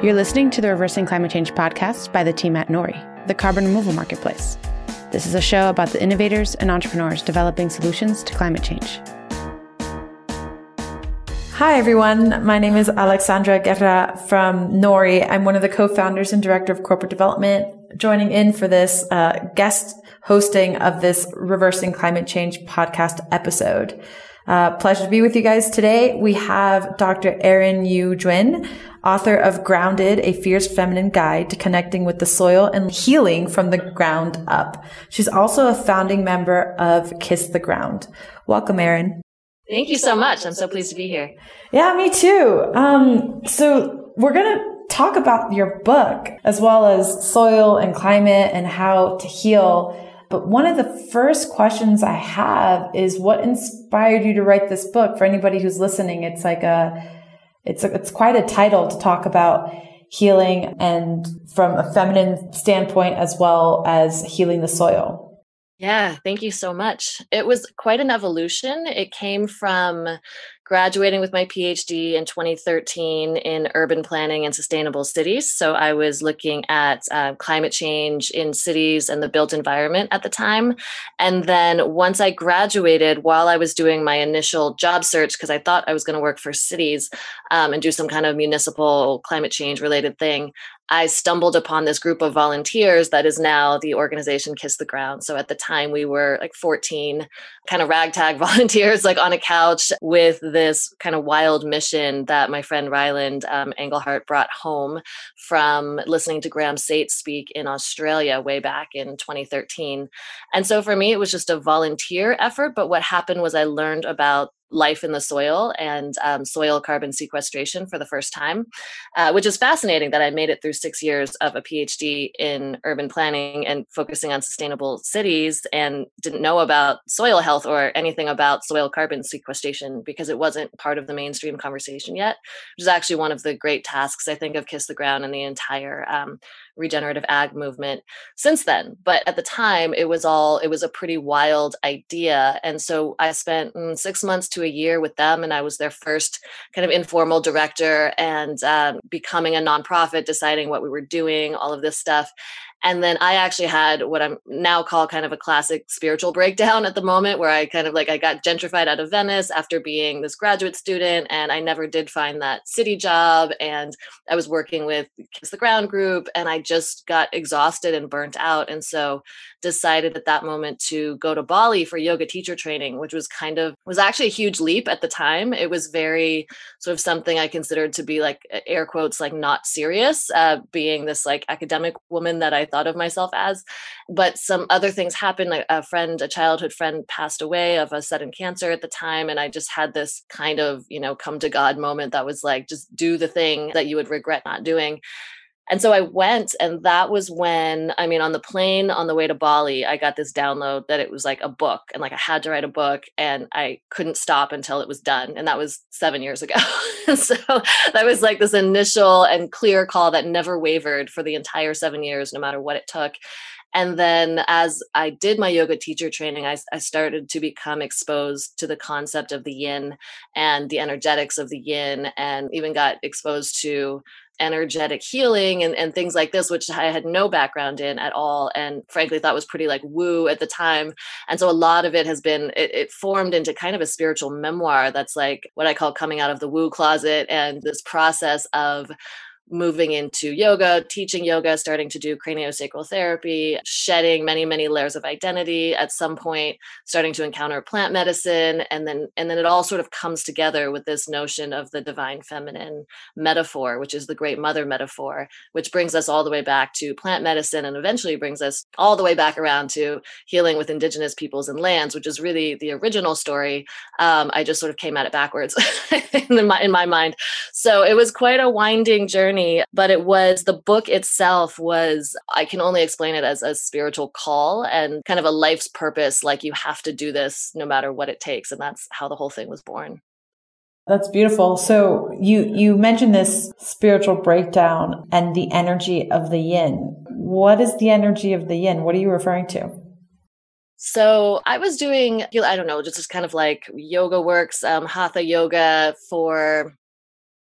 You're listening to the Reversing Climate Change podcast by the team at Nori, the carbon removal marketplace. This is a show about the innovators and entrepreneurs developing solutions to climate change. Hi, everyone. My name is Alexandra Guerra from Nori. I'm one of the co-founders and director of corporate development, joining in for this uh, guest hosting of this Reversing Climate Change podcast episode. Uh, pleasure to be with you guys today. We have Dr. Erin Yu-Juin, author of Grounded, a fierce feminine guide to connecting with the soil and healing from the ground up. She's also a founding member of Kiss the Ground. Welcome, Erin. Thank you so much. I'm so pleased to be here. Yeah, me too. Um, so we're going to talk about your book as well as soil and climate and how to heal but one of the first questions I have is what inspired you to write this book? For anybody who's listening, it's like a, it's a, it's quite a title to talk about healing and from a feminine standpoint as well as healing the soil. Yeah, thank you so much. It was quite an evolution. It came from graduating with my PhD in 2013 in urban planning and sustainable cities. So I was looking at uh, climate change in cities and the built environment at the time. And then once I graduated, while I was doing my initial job search, because I thought I was going to work for cities um, and do some kind of municipal climate change related thing, I stumbled upon this group of volunteers that is now the organization Kiss the Ground. So at the time, we were like 14 kind of ragtag volunteers, like on a couch with this kind of wild mission that my friend Ryland um, Engelhart brought home from listening to Graeme Sait speak in Australia way back in 2013. And so for me, it was just a volunteer effort. But what happened was I learned about life in the soil and um, soil carbon sequestration for the first time, uh, which is fascinating that I made it through six years of a PhD in urban planning and focusing on sustainable cities and didn't know about soil health or anything about soil carbon sequestration because it wasn't part of the mainstream conversation yet, which is actually one of the great tasks I think of Kiss the Ground and the entire um, regenerative ag movement since then. But at the time, it was all, it was a pretty wild idea. And so I spent mm, six months to a year with them, and I was their first kind of informal director and um, becoming a nonprofit, deciding what we were doing, all of this stuff. And then I actually had what I'm now call kind of a classic spiritual breakdown at the moment where I kind of like I got gentrified out of Venice after being this graduate student and I never did find that city job and I was working with Kiss the Ground group and I just got exhausted and burnt out. And so decided at that moment to go to Bali for yoga teacher training which was kind of was actually a huge leap at the time. It was very sort of something I considered to be like air quotes like not serious uh, being this like academic woman that I thought of myself as. But some other things happened. Like a friend, a childhood friend passed away of a sudden cancer at the time. And I just had this kind of, you know, come to God moment that was like, just do the thing that you would regret not doing. And so I went, and that was when, I mean, on the plane on the way to Bali, I got this download that it was like a book, and like I had to write a book, and I couldn't stop until it was done. And that was seven years ago. so that was like this initial and clear call that never wavered for the entire seven years, no matter what it took. And then as I did my yoga teacher training, I, I, started to become exposed to the concept of the yin and the energetics of the yin, and even got exposed to energetic healing and, and things like this, which I had no background in at all. And frankly, thought was pretty like woo at the time. And so a lot of it has been, it, it formed into kind of a spiritual memoir that's like what I call coming out of the woo closet and this process of moving into yoga, teaching yoga, starting to do craniosacral therapy, shedding many many layers of identity at some point, starting to encounter plant medicine and then and then it all sort of comes together with this notion of the divine feminine metaphor, which is the great mother metaphor, which brings us all the way back to plant medicine and eventually brings us all the way back around to healing with indigenous peoples and lands, which is really the original story. Um, I just sort of came at it backwards in my in my mind. So it was quite a winding journey journey, but it was the book itself was, I can only explain it as a spiritual call and kind of a life's purpose. Like you have to do this no matter what it takes. And that's how the whole thing was born. That's beautiful. So you, you mentioned this spiritual breakdown and the energy of the yin. What is the energy of the yin? What are you referring to? So I was doing, I don't know, just kind of like yoga works, um, hatha yoga for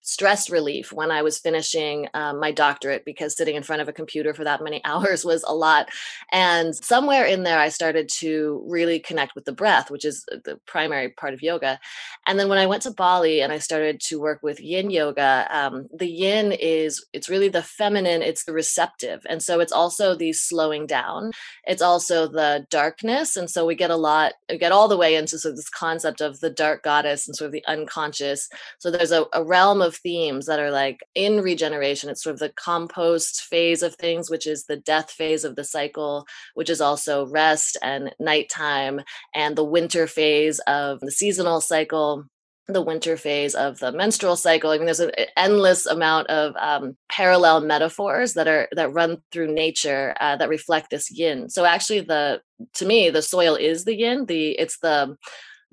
stress relief when I was finishing um, my doctorate because sitting in front of a computer for that many hours was a lot. And somewhere in there, I started to really connect with the breath, which is the primary part of yoga. And then when I went to Bali and I started to work with yin yoga, um, the yin is, it's really the feminine, it's the receptive. And so it's also the slowing down, it's also the darkness. And so we get a lot, we get all the way into sort of this concept of the dark goddess and sort of the unconscious. So there's a, a realm of themes that are like in regeneration. It's sort of the compost phase of things, which is the death phase of the cycle, which is also rest and nighttime, and the winter phase of the seasonal cycle the winter phase of the menstrual cycle. I mean, there's an endless amount of um, parallel metaphors that are that run through nature uh, that reflect this yin. So actually, the to me, the soil is the yin. The it's the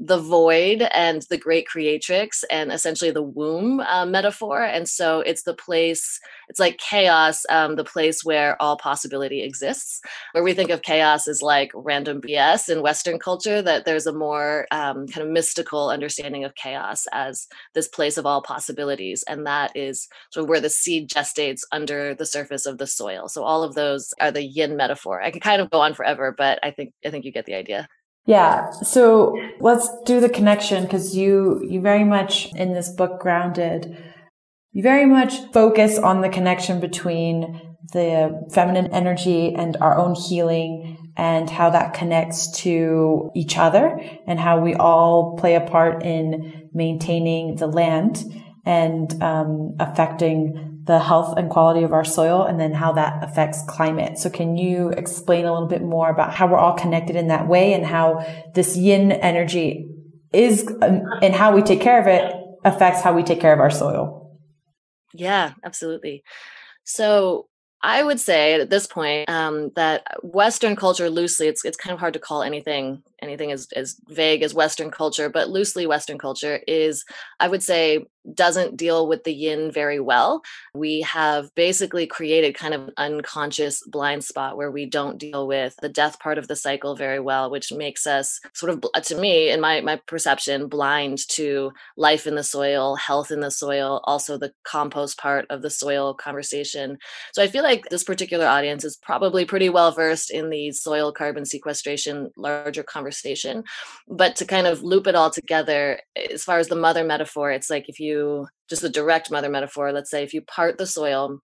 the void and the great creatrix and essentially the womb uh, metaphor. And so it's the place it's like chaos um, the place where all possibility exists. Where we think of chaos as like random bs in western culture that there's a more um, kind of mystical understanding of chaos as this place of all possibilities. And that is sort of where the seed gestates under the surface of the soil. So all of those are the yin metaphor. I can kind of go on forever but i think i think you get the idea yeah. So let's do the connection because you, you very much in this book grounded, you very much focus on the connection between the feminine energy and our own healing and how that connects to each other and how we all play a part in maintaining the land and um, affecting the health and quality of our soil and then how that affects climate. So can you explain a little bit more about how we're all connected in that way and how this yin energy is um, and how we take care of it affects how we take care of our soil? Yeah, absolutely. So I would say at this point um, that Western culture loosely, it's it's kind of hard to call anything anything as, as vague as Western culture, but loosely Western culture is, I would say, doesn't deal with the yin very well. We have basically created kind of an unconscious blind spot where we don't deal with the death part of the cycle very well, which makes us sort of, uh, to me, in my, my perception, blind to life in the soil, health in the soil, also the compost part of the soil conversation. So I feel like this particular audience is probably pretty well versed in the soil carbon sequestration larger conversation. But to kind of loop it all together, as far as the mother metaphor, it's like if you you just the direct mother metaphor, let's say if you part the soil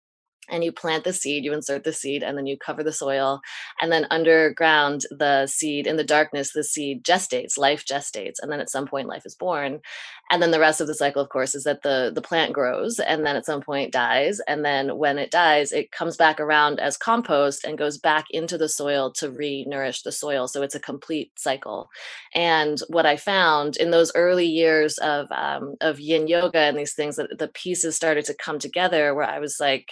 and you plant the seed, you insert the seed, and then you cover the soil. And then underground, the seed, in the darkness, the seed gestates, life gestates. And then at some point, life is born. And then the rest of the cycle, of course, is that the, the plant grows and then at some point dies. And then when it dies, it comes back around as compost and goes back into the soil to re nourish the soil. So it's a complete cycle. And what I found in those early years of, um, of yin yoga and these things, that the pieces started to come together where I was like,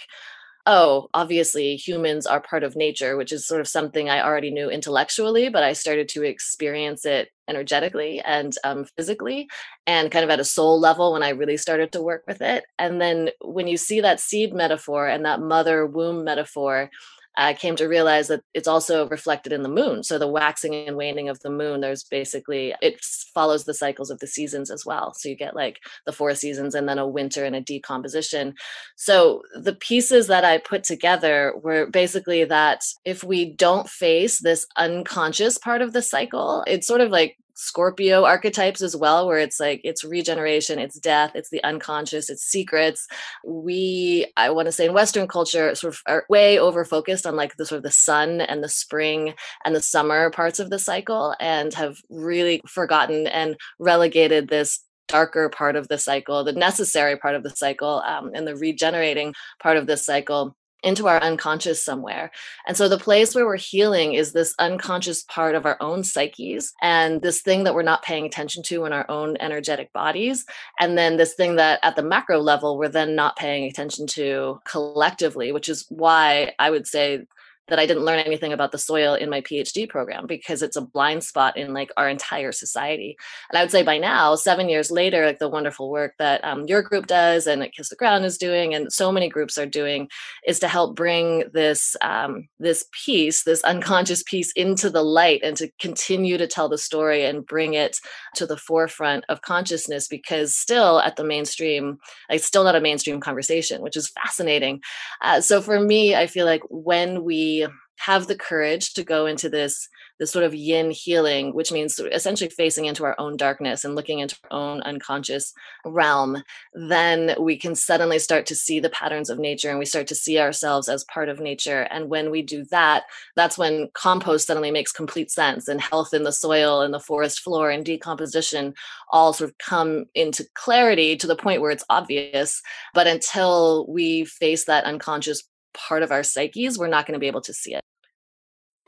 oh, obviously humans are part of nature, which is sort of something I already knew intellectually, but I started to experience it energetically and um, physically and kind of at a soul level when I really started to work with it. And then when you see that seed metaphor and that mother womb metaphor, I came to realize that it's also reflected in the moon. So the waxing and waning of the moon, there's basically it follows the cycles of the seasons as well. So you get like the four seasons and then a winter and a decomposition. So the pieces that I put together were basically that if we don't face this unconscious part of the cycle, it's sort of like Scorpio archetypes as well, where it's like it's regeneration, it's death, it's the unconscious, it's secrets. We, I want to say in Western culture, sort of are way over focused on like the sort of the sun and the spring and the summer parts of the cycle and have really forgotten and relegated this darker part of the cycle, the necessary part of the cycle, um, and the regenerating part of this cycle into our unconscious somewhere. And so the place where we're healing is this unconscious part of our own psyches and this thing that we're not paying attention to in our own energetic bodies. And then this thing that at the macro level, we're then not paying attention to collectively, which is why I would say that I didn't learn anything about the soil in my PhD program because it's a blind spot in like our entire society. And I would say by now, seven years later, like the wonderful work that um, your group does and Kiss the Ground is doing, and so many groups are doing, is to help bring this um, this piece, this unconscious piece, into the light and to continue to tell the story and bring it to the forefront of consciousness. Because still at the mainstream, it's still not a mainstream conversation, which is fascinating. Uh, so for me, I feel like when we have the courage to go into this this sort of yin healing which means essentially facing into our own darkness and looking into our own unconscious realm then we can suddenly start to see the patterns of nature and we start to see ourselves as part of nature. And when we do that that's when compost suddenly makes complete sense and health in the soil and the forest floor and decomposition all sort of come into clarity to the point where it's obvious. But until we face that unconscious part of our psyches, we're not going to be able to see it.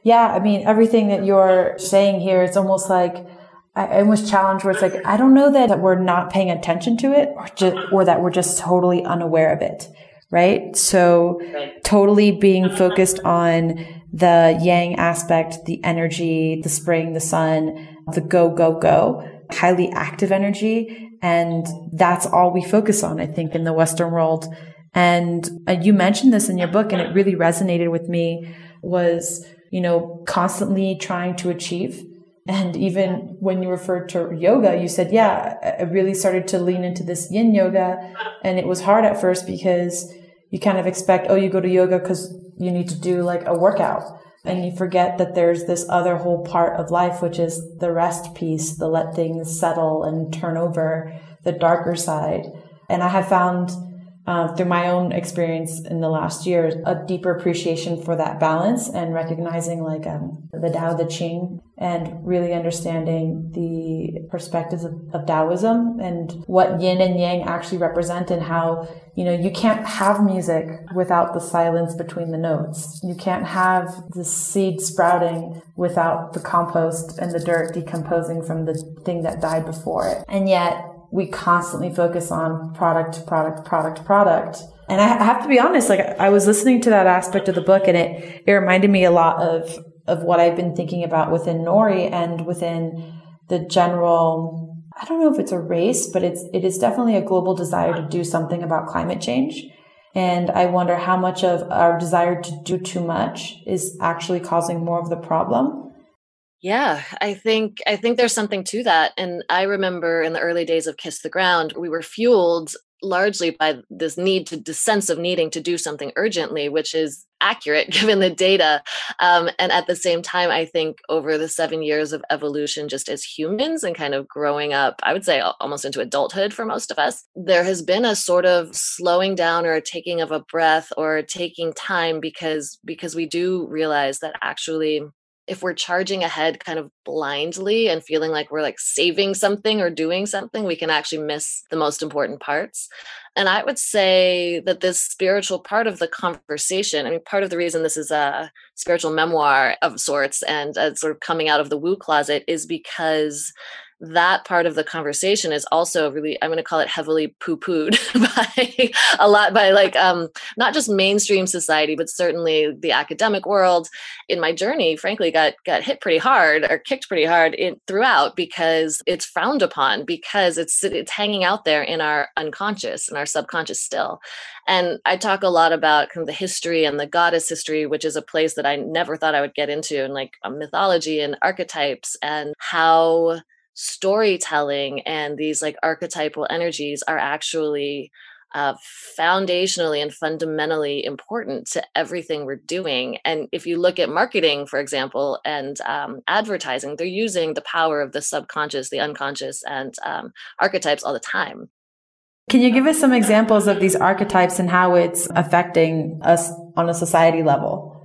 Yeah, I mean, everything that you're saying here, it's almost like I almost challenge where it's like, I don't know that we're not paying attention to it or just, or that we're just totally unaware of it. Right. So right. totally being focused on the yang aspect, the energy, the spring, the sun, the go, go, go, highly active energy. And that's all we focus on, I think, in the Western world. And uh, you mentioned this in your book and it really resonated with me was, you know, constantly trying to achieve. And even when you referred to yoga, you said, yeah, I really started to lean into this yin yoga. And it was hard at first because you kind of expect, oh, you go to yoga because you need to do like a workout. And you forget that there's this other whole part of life, which is the rest piece, the let things settle and turn over, the darker side. And I have found uh, through my own experience in the last year, a deeper appreciation for that balance and recognizing like um, the Tao Te Ching and really understanding the perspectives of, of Taoism and what yin and yang actually represent and how, you know, you can't have music without the silence between the notes. You can't have the seed sprouting without the compost and the dirt decomposing from the thing that died before it. And yet we constantly focus on product, product, product, product. And I have to be honest, like I was listening to that aspect of the book and it, it reminded me a lot of, of what I've been thinking about within Nori and within the general, I don't know if it's a race, but it's, it is definitely a global desire to do something about climate change. And I wonder how much of our desire to do too much is actually causing more of the problem yeah, I think I think there's something to that. And I remember in the early days of Kiss the Ground, we were fueled largely by this need to sense of needing to do something urgently, which is accurate given the data. Um, and at the same time, I think over the seven years of evolution, just as humans and kind of growing up, I would say almost into adulthood for most of us, there has been a sort of slowing down or a taking of a breath or taking time because because we do realize that actually if we're charging ahead kind of blindly and feeling like we're like saving something or doing something, we can actually miss the most important parts. And I would say that this spiritual part of the conversation, I mean, part of the reason this is a spiritual memoir of sorts and uh, sort of coming out of the woo closet is because that part of the conversation is also really i'm going to call it heavily poo-pooed by a lot by like um not just mainstream society but certainly the academic world in my journey frankly got got hit pretty hard or kicked pretty hard in, throughout because it's frowned upon because it's it's hanging out there in our unconscious and our subconscious still. And i talk a lot about kind of the history and the goddess history which is a place that i never thought i would get into and like mythology and archetypes and how storytelling and these like archetypal energies are actually uh, foundationally and fundamentally important to everything we're doing. And if you look at marketing, for example, and um, advertising, they're using the power of the subconscious, the unconscious, and um, archetypes all the time. Can you give us some examples of these archetypes and how it's affecting us on a society level?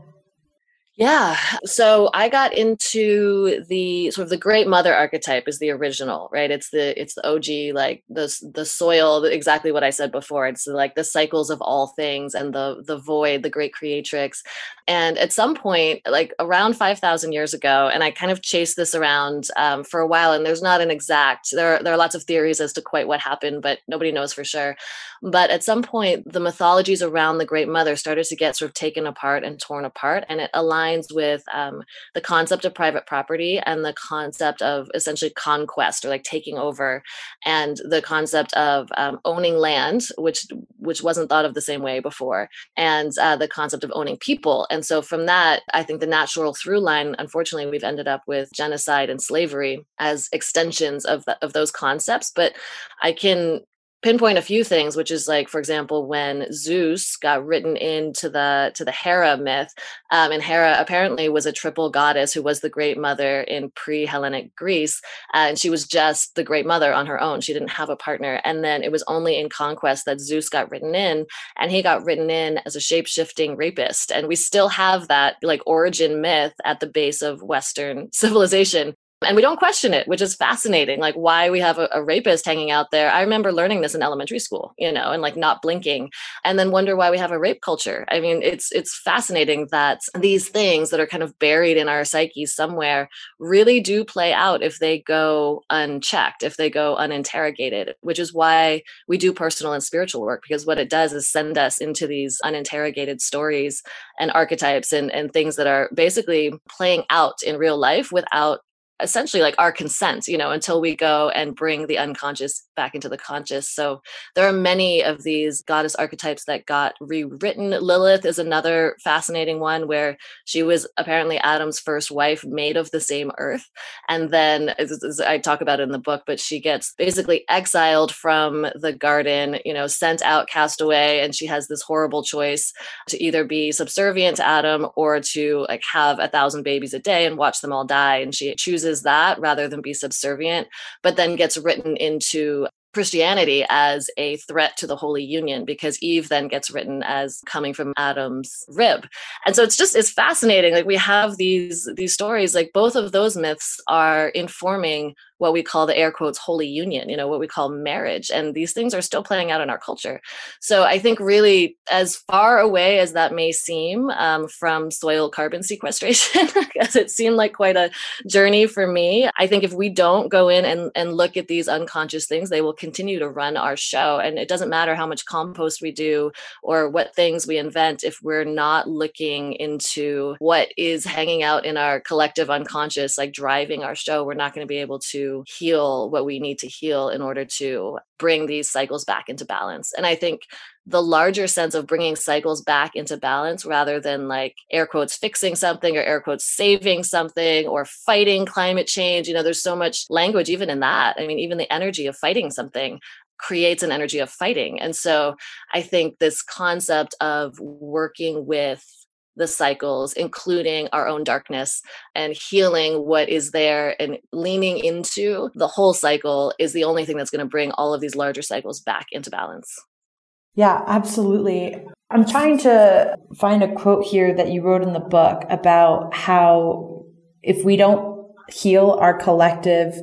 Yeah. So I got into the sort of the great mother archetype is the original, right? It's the it's the OG, like the the soil, exactly what I said before. It's like the cycles of all things and the the void, the great creatrix. And at some point, like around five thousand years ago, and I kind of chased this around um, for a while, and there's not an exact. There are, there are lots of theories as to quite what happened, but nobody knows for sure. But at some point, the mythologies around the great mother started to get sort of taken apart and torn apart, and it aligned aligns with um, the concept of private property and the concept of essentially conquest or like taking over, and the concept of um, owning land, which which wasn't thought of the same way before, and uh, the concept of owning people. And so from that, I think the natural through line, unfortunately, we've ended up with genocide and slavery as extensions of the, of those concepts. But I can pinpoint a few things which is like for example when zeus got written into the to the hera myth um, and hera apparently was a triple goddess who was the great mother in pre-hellenic greece uh, and she was just the great mother on her own. She didn't have a partner. And then it was only in conquest that zeus got written in and he got written in as a shape-shifting rapist. And we still have that like origin myth at the base of western civilization and we don't question it which is fascinating like why we have a, a, rapist hanging out there. I remember learning this in elementary school you know and like not blinking and then wonder why we have a rape culture. I mean it's it's fascinating that these things that are kind of buried in our psyches somewhere really do play out if they go unchecked if they go uninterrogated which is why we do personal and spiritual work because what it does is send us into these uninterrogated stories and archetypes and, and things that are basically playing out in real life without essentially like our consent you know until we go and bring the unconscious back into the conscious. So there are many of these goddess archetypes that got rewritten. Lilith is another fascinating one where she was apparently adam's first wife made of the same earth. And then i talk about it in the book but she gets basically exiled from the garden you know sent out cast away and she has this horrible choice to either be subservient to adam or to like have a thousand babies a day and watch them all die. And she chooses chooses that rather than be subservient, but then gets written into Christianity as a threat to the Holy Union because Eve then gets written as coming from Adam's rib. And so it's just it's fascinating like we have these these stories like both of those myths are informing what we call the air quotes holy union, you know, what we call marriage. And these things are still playing out in our culture. So I think, really, as far away as that may seem um, from soil carbon sequestration, because it seemed like quite a journey for me, I think if we don't go in and, and look at these unconscious things, they will continue to run our show. And it doesn't matter how much compost we do or what things we invent if we're not looking into what is hanging out in our collective unconscious, like driving our show, we're not going to be able to heal what we need to heal in order to bring these cycles back into balance. And I think the larger sense of bringing cycles back into balance rather than like air quotes fixing something or air quotes saving something or fighting climate change. You know, there's so much language even in that. I mean, even the energy of fighting something creates an energy of fighting. And so I think this concept of working with the cycles, including our own darkness and healing what is there and leaning into the whole cycle is the only thing that's going to bring all of these larger cycles back into balance. Yeah, absolutely. I'm trying to find a quote here that you wrote in the book about how if we don't heal our collective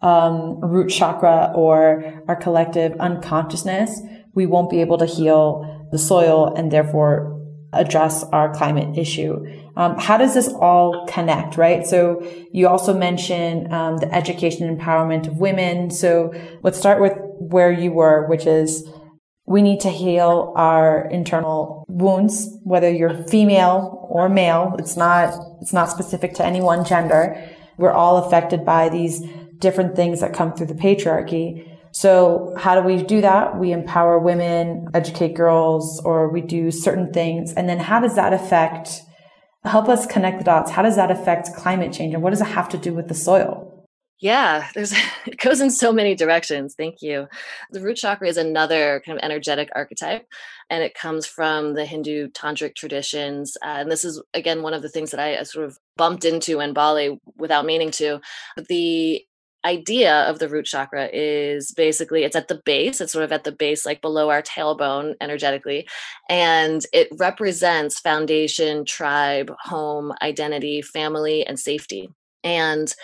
um, root chakra or our collective unconsciousness, we won't be able to heal the soil and therefore address our climate issue. Um, how does this all connect, right? So you also mentioned um, the education empowerment of women. So let's start with where you were, which is we need to heal our internal wounds, whether you're female or male. It's not, it's not specific to any one gender. We're all affected by these different things that come through the patriarchy. So how do we do that? We empower women, educate girls, or we do certain things. And then how does that affect, help us connect the dots. How does that affect climate change? And what does it have to do with the soil? Yeah, there's it goes in so many directions. Thank you. The root chakra is another kind of energetic archetype, and it comes from the Hindu tantric traditions. Uh, and this is again one of the things that I sort of bumped into in Bali without meaning to. But The idea of the root chakra is basically it's at the base it's sort of at the base like below our tailbone energetically and it represents foundation tribe home identity family and safety and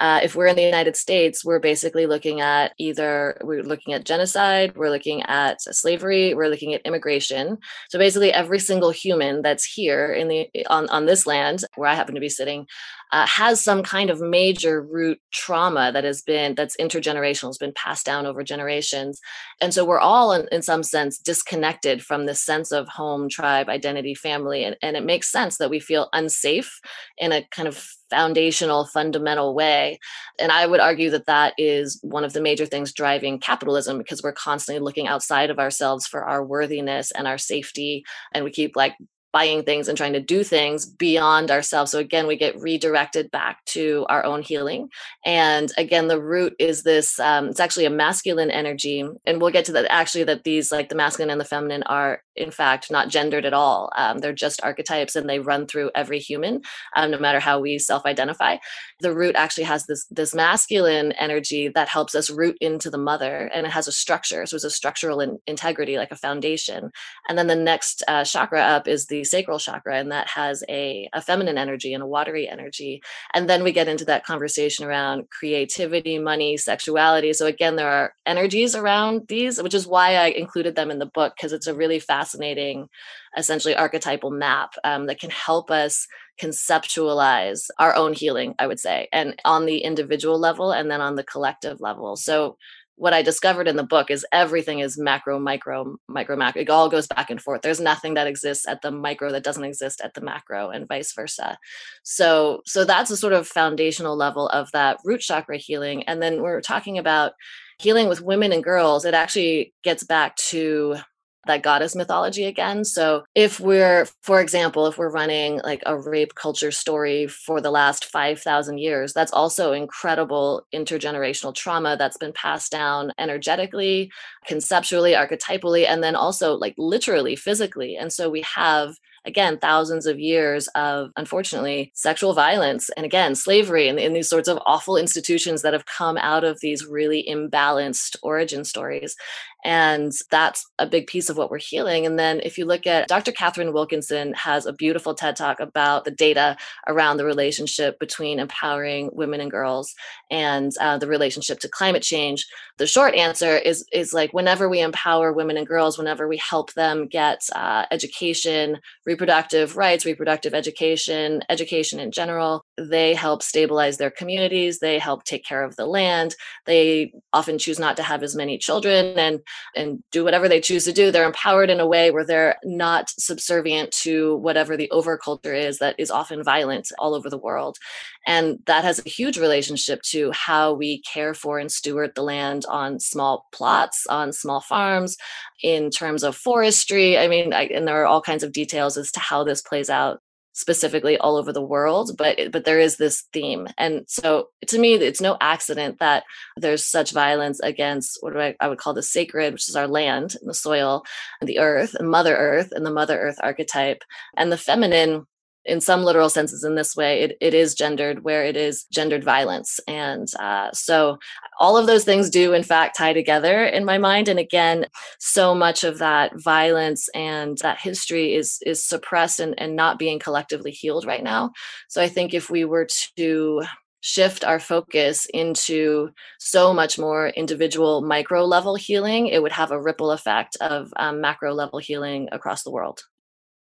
uh, if we're in the United States, we're basically looking at either we're looking at genocide, we're looking at slavery, we're looking at immigration. So basically, every single human that's here in the on on this land where I happen to be sitting uh, has some kind of major root trauma that has been that's intergenerational, has been passed down over generations, and so we're all in, in some sense disconnected from this sense of home, tribe, identity, family, and, and it makes sense that we feel unsafe in a kind of foundational, fundamental way. And I would argue that that is one of the major things driving capitalism because we're constantly looking outside of ourselves for our worthiness and our safety. And we keep like buying things and trying to do things beyond ourselves. So again, we get redirected back to our own healing. And again, the root is this, um, it's actually a masculine energy. And we'll get to that actually, that these like the masculine and the feminine are in fact not gendered at all. Um, they're just archetypes and they run through every human, um, no matter how we self-identify. The root actually has this, this masculine energy that helps us root into the mother and it has a structure. So it's a structural in- integrity, like a foundation. And then the next uh, chakra up is the sacral chakra, and that has a, a feminine energy and a watery energy. And then we get into that conversation around creativity, money, sexuality. So again, there are energies around these, which is why I included them in the book because it's a really fascinating, essentially archetypal map um, that can help us conceptualize our own healing, I would say, and on the individual level and then on the collective level. So what I discovered in the book is everything is macro, micro, micro, macro. It all goes back and forth. There's nothing that exists at the micro that doesn't exist at the macro, and vice versa. So, so that's a sort of foundational level of that root chakra healing. And then we're talking about healing with women and girls. It actually gets back to that goddess mythology again. So if we're, for example, if we're running like a rape culture story for the last 5,000 years, that's also incredible intergenerational trauma that's been passed down energetically, conceptually, archetypally, and then also like literally physically. And so we have again thousands of years of unfortunately sexual violence and again slavery and, and, these sorts of awful institutions that have come out of these really imbalanced origin stories and that's a big piece of what we're healing. And then if you look at Dr. Katharine Wilkinson has a beautiful TED talk about the data around the relationship between empowering women and girls and uh, the relationship to climate change. The short answer is is like whenever we empower women and girls, whenever we help them get uh, education, reproductive rights, reproductive education, education in general, they help stabilize their communities. They help take care of the land. They often choose not to have as many children and and do whatever they choose to do. They're empowered in a way where they're not subservient to whatever the overculture is that is often violent all over the world. And that has a huge relationship to how we care for and steward the land on small plots, on small farms, in terms of forestry. I mean, I, and there are all kinds of details as to how this plays out specifically all over the world but but there is this theme. And so to me it's no accident that there's such violence against what do I, I would call the sacred which is our land and the soil and the earth and mother earth and the mother earth archetype and the feminine in some literal senses in this way it, it is gendered where it is gendered violence. And uh, so all of those things do in fact tie together in my mind. And again so much of that violence and that history is is suppressed and, and not being collectively healed right now. So i think if we were to shift our focus into so much more individual micro level healing it would have a ripple effect of um, macro level healing across the world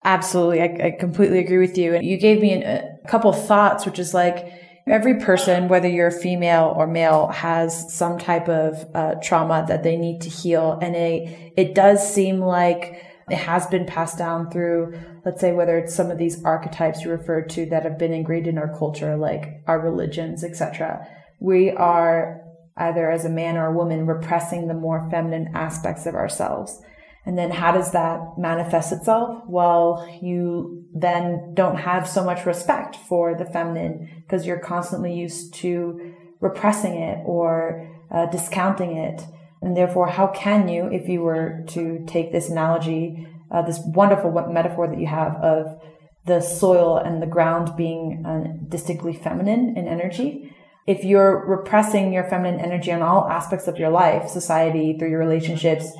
Absolutely. I, I, completely agree with you. And you gave me an, a couple thoughts, which is like every person, whether you're a female or male, has some type of uh, trauma that they need to heal. And it, it does seem like it has been passed down through, let's say, whether it's some of these archetypes you referred to that have been ingrained in our culture, like our religions, etc. We are either as a man or a woman repressing the more feminine aspects of ourselves. And then how does that manifest itself? Well, you then don't have so much respect for the feminine because you're constantly used to repressing it or uh, discounting it. And therefore, how can you, if you were to take this analogy, uh, this wonderful metaphor that you have of the soil and the ground being uh, distinctly feminine in energy, if you're repressing your feminine energy on all aspects of your life, society, through your relationships,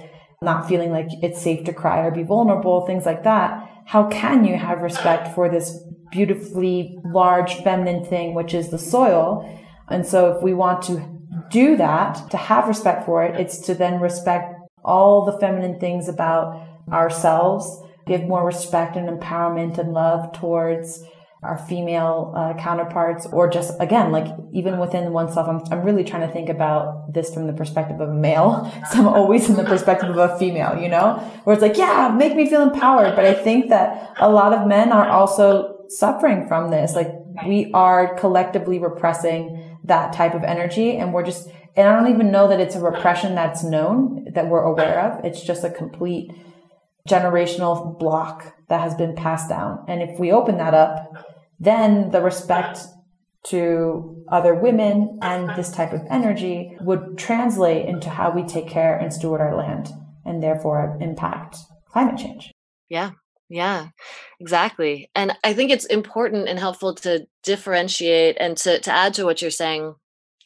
not feeling like it's safe to cry or be vulnerable, things like that, how can you have respect for this beautifully large feminine thing, which is the soil? And so if we want to do that, to have respect for it, it's to then respect all the feminine things about ourselves, give more respect and empowerment and love towards our female uh, counterparts or just again like even within oneself I'm, I'm really trying to think about this from the perspective of a male. So i'm always in the perspective of a female you know? Where it's like yeah make me feel empowered. But i think that a lot of men are also suffering from this. Like we are collectively repressing that type of energy and we're just and i don't even know that it's a repression that's known that we're aware of. It's just a complete generational block that has been passed down and if we open that up then the respect to other women and this type of energy would translate into how we take care and steward our land and therefore impact climate change. Yeah. Yeah, exactly. And I think it's important and helpful to differentiate and to, to add to what you're saying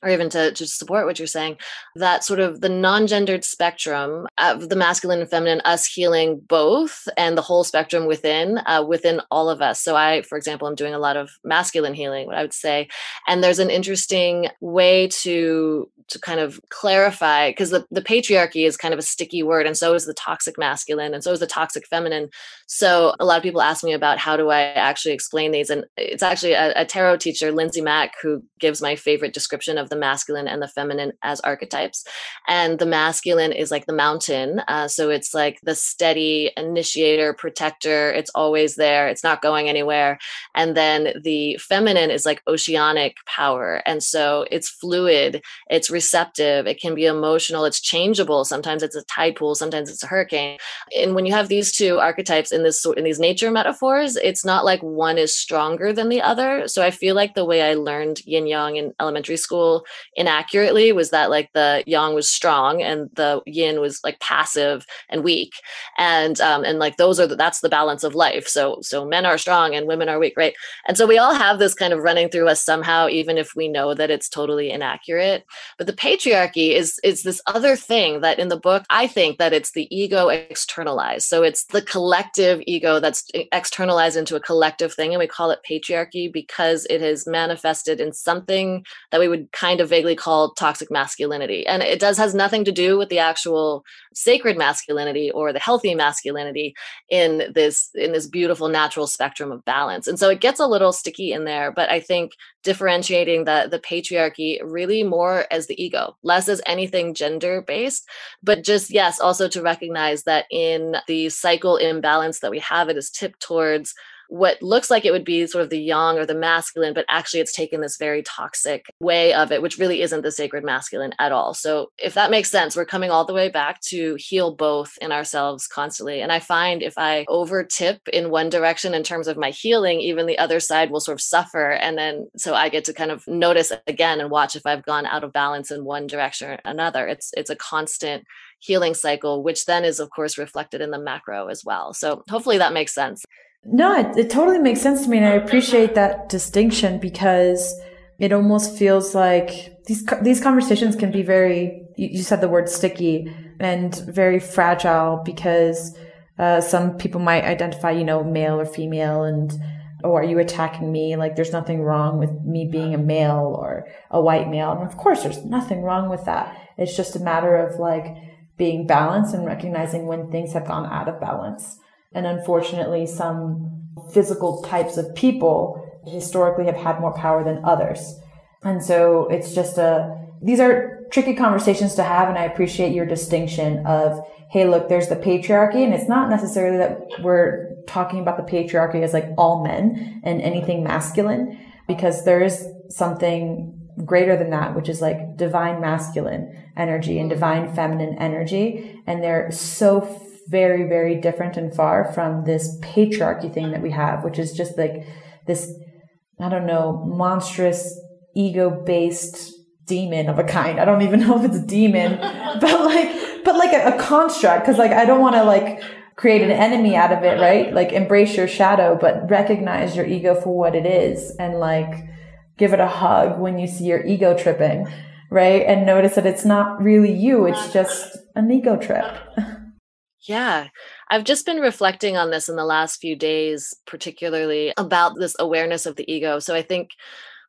or even to, to support what you're saying, that sort of the non-gendered spectrum of the masculine and feminine, us healing both and the whole spectrum within, uh, within all of us. So I, for example, I'm doing a lot of masculine healing, what I would say. And there's an interesting way to to kind of clarify because the, the patriarchy is kind of a sticky word and so is the toxic masculine and so is the toxic feminine so a lot of people ask me about how do i actually explain these and it's actually a, a tarot teacher lindsay mack who gives my favorite description of the masculine and the feminine as archetypes and the masculine is like the mountain uh, so it's like the steady initiator protector it's always there it's not going anywhere and then the feminine is like oceanic power and so it's fluid it's receptive, it can be emotional, it's changeable. Sometimes it's a tide pool, sometimes it's a hurricane. And when you have these two archetypes in this in these nature metaphors, it's not like one is stronger than the other. So I feel like the way I learned yin yang in elementary school inaccurately was that like the yang was strong and the yin was like passive and weak. And um and like those are the, that's the balance of life. So so men are strong and women are weak, right? And so we all have this kind of running through us somehow even if we know that it's totally inaccurate. But the patriarchy is is this other thing that in the book I think that it's the ego externalized. So it's the collective ego that's externalized into a collective thing and we call it patriarchy because it has manifested in something that we would kind of vaguely call toxic masculinity. And it does has nothing to do with the actual sacred masculinity or the healthy masculinity in this in this beautiful natural spectrum of balance. And so it gets a little sticky in there, but I think differentiating the the patriarchy really more as the ego, less as anything gender based, but just yes, also to recognize that in the cycle imbalance that we have, it is tipped towards what looks like it would be sort of the yang or the masculine, but actually it's taken this very toxic way of it, which really isn't the sacred masculine at all. So, if that makes sense, we're coming all the way back to heal both in ourselves constantly. And I find if I over tip in one direction in terms of my healing, even the other side will sort of suffer. And then so I get to kind of notice again and watch if I've gone out of balance in one direction or another. It's it's a constant healing cycle, which then is of course reflected in the macro as well. So hopefully that makes sense. No, it, it totally makes sense to me. And I appreciate that distinction because it almost feels like these, these conversations can be very, you, said the word sticky and very fragile because, uh, some people might identify, you know, male or female and, oh, are you attacking me? Like there's nothing wrong with me being a male or a white male. And of course, there's nothing wrong with that. It's just a matter of like being balanced and recognizing when things have gone out of balance. And unfortunately, some physical types of people historically have had more power than others. And so it's just a, these are tricky conversations to have. And I appreciate your distinction of, Hey, look, there's the patriarchy. And it's not necessarily that we're talking about the patriarchy as like all men and anything masculine, because there is something greater than that, which is like divine masculine energy and divine feminine energy. And they're so very, very different and far from this patriarchy thing that we have, which is just like this, I don't know, monstrous ego based demon of a kind. I don't even know if it's a demon, but like, but like a, a construct. Cause like, I don't want to like create an enemy out of it, right? Like embrace your shadow, but recognize your ego for what it is and like, give it a hug when you see your ego tripping, right? And notice that it's not really you, it's just an ego trip. Yeah, I've just been reflecting on this in the last few days, particularly about this awareness of the ego. So I think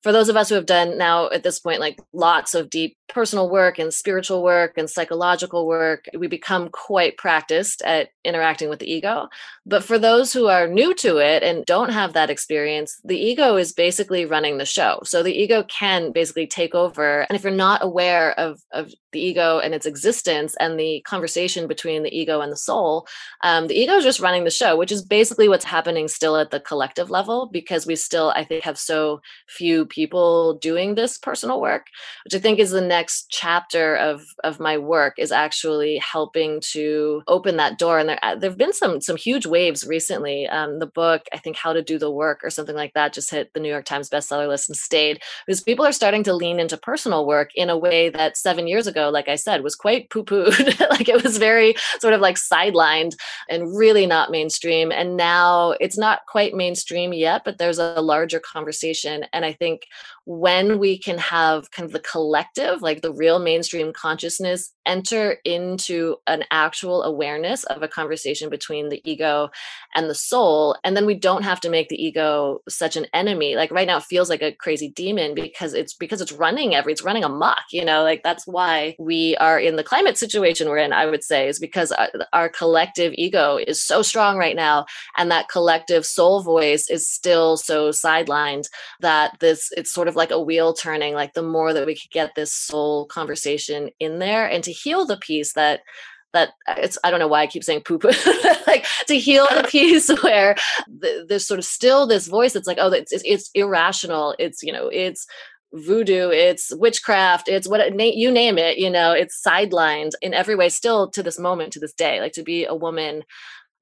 for those of us who have done now at this point like lots of deep personal work and spiritual work and psychological work we become quite practiced at interacting with the ego. But for those who are new to it and don't have that experience the ego is basically running the show. So the ego can basically take over. And if you're not aware of, of the ego and its existence and the conversation between the ego and the soul um, the ego is just running the show which is basically what's happening still at the collective level because we still i think have so few people doing this personal work, which I think is the next chapter of of my work is actually helping to open that door. And there uh, there've been some some huge waves recently. Um, the book, I think, How to Do the Work or something like that, just hit the New York Times bestseller list and stayed because people are starting to lean into personal work in a way that seven years ago, like I said, was quite poo pooed. like it was very sort of like sidelined and really not mainstream. And now it's not quite mainstream yet, but there's a larger conversation. And I think think when we can have kind of the collective, like the real mainstream consciousness, enter into an actual awareness of a conversation between the ego and the soul. And then we don't have to make the ego such an enemy. Like right now, it feels like a crazy demon because it's because it's running every, it's running amok, you know, like that's why we are in the climate situation we're in, I would say, is because uh, our, our collective ego is so strong right now. And that collective soul voice is still so sidelined that this, it's sort of like a wheel turning like the more that we could get this soul conversation in there and to heal the piece that that uh, it's i don't know why i keep saying poop like to heal the piece where there's sort of still this voice that's like oh it's, it's, it's irrational it's you know it's voodoo it's witchcraft it's what you name it you know it's sidelined in every way still to this moment to this day like to be a woman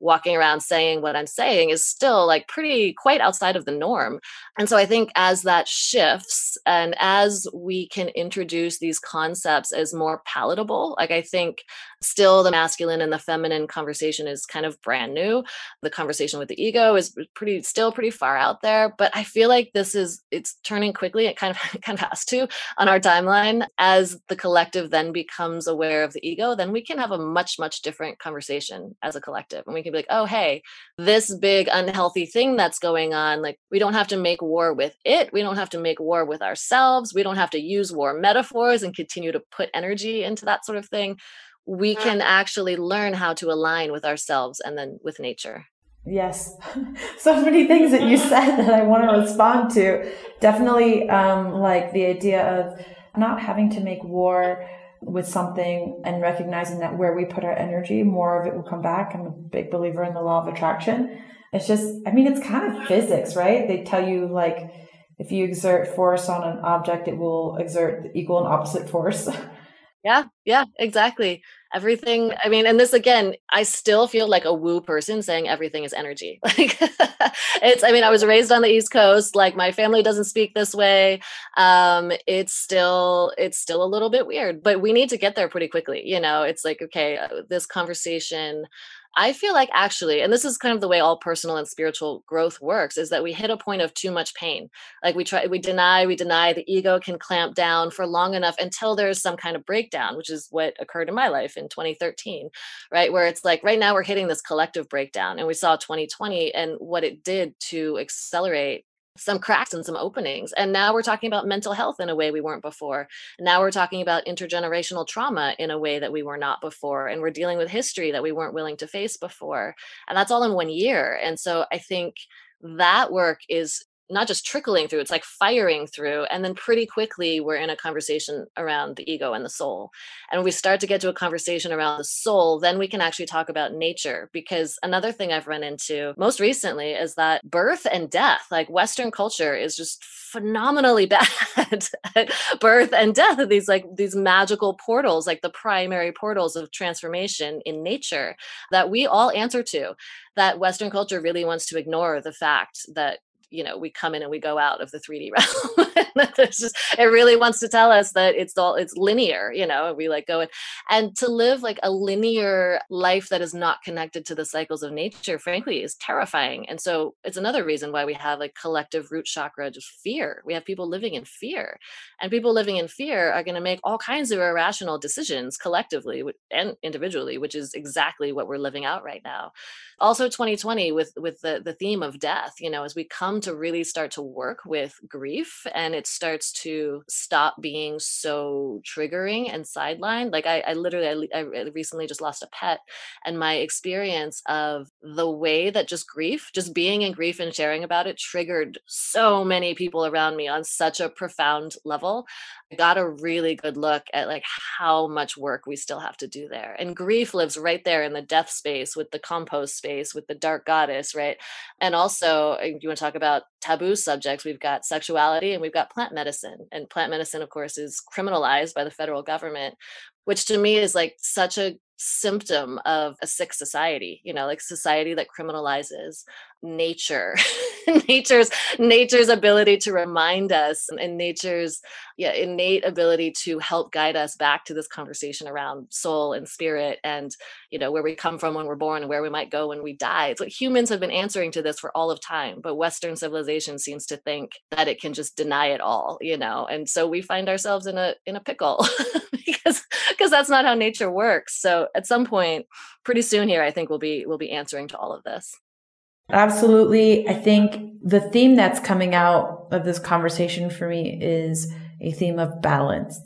walking around saying what I'm saying is still like pretty quite outside of the norm. And so I think as that shifts and as we can introduce these concepts as more palatable, like I think still the masculine and the feminine conversation is kind of brand new. The conversation with the ego is pretty still pretty far out there, but I feel like this is it's turning quickly. It kind of kind of has to on our timeline as the collective then becomes aware of the ego, then we can have a much much different conversation as a collective. And we can be like, "Oh, hey, this big unhealthy thing that's going on, like we don't have to make war with it. We don't have to make war with ourselves. We don't have to use war metaphors and continue to put energy into that sort of thing we can actually learn how to align with ourselves and then with nature. Yes, so many things that you said that I want to respond to. Definitely, um, like the idea of not having to make war with something and recognizing that where we put our energy, more of it will come back. I'm a big believer in the law of attraction. It's just, I mean, it's kind of physics, right? They tell you like, if you exert force on an object, it will exert equal and opposite force. Yeah, yeah, exactly. Everything, I mean, and this again, I still feel like a woo person saying everything is energy. Like it's I mean, I was raised on the East Coast, like my family doesn't speak this way. Um it's still it's still a little bit weird, but we need to get there pretty quickly, you know. It's like okay, uh, this conversation I feel like actually, and this is kind of the way all personal and spiritual growth works, is that we hit a point of too much pain. Like we try, we deny, we deny, the ego can clamp down for long enough until there's some kind of breakdown, which is what occurred in my life in 2013, right? Where it's like right now we're hitting this collective breakdown. And we saw 2020 and what it did to accelerate some cracks and some openings. And now we're talking about mental health in a way we weren't before. Now we're talking about intergenerational trauma in a way that we were not before. And we're dealing with history that we weren't willing to face before. And that's all in one year. And so I think that work is not just trickling through, it's like firing through. And then pretty quickly, we're in a conversation around the ego and the soul. And when we start to get to a conversation around the soul, then we can actually talk about nature. Because another thing I've run into most recently is that birth and death, like Western culture, is just phenomenally bad at birth and death of these like these magical portals, like the primary portals of transformation in nature that we all answer to that Western culture really wants to ignore the fact that you know we come in and we go out of the 3d realm. Just, it really wants to tell us that it's all it's linear you know we like go in. And to live like a linear life that is not connected to the cycles of nature frankly is terrifying. And so it's another reason why we have like collective root chakra just fear. We have people living in fear. And people living in fear are going to make all kinds of irrational decisions collectively and individually which is exactly what we're living out right now. Also 2020 with with the the theme of death you know as we come to really start to work with grief and it starts to stop being so triggering and sidelined like i, I literally I, I recently just lost a pet and my experience of the way that just grief just being in grief and sharing about it triggered so many people around me on such a profound level. I got a really good look at like how much work we still have to do there and grief lives right there in the death space with the compost space with the dark goddess right? And also uh, you want to talk about taboo subjects we've got sexuality and we've got plant medicine. And plant medicine of course is criminalized by the federal government which to me is like such a symptom of a sick society you know like society that criminalizes nature nature's nature's ability to remind us and nature's yeah innate ability to help guide us back to this conversation around soul and spirit and you know where we come from when we're born and where we might go when we die. It's like humans have been answering to this for all of time but western civilization seems to think that it can just deny it all you know and so we find ourselves in a in a pickle because because that's not how nature works. So at some point pretty soon here i think we'll be we'll be answering to all of this Absolutely. I think the theme that's coming out of this conversation for me is a theme of balance.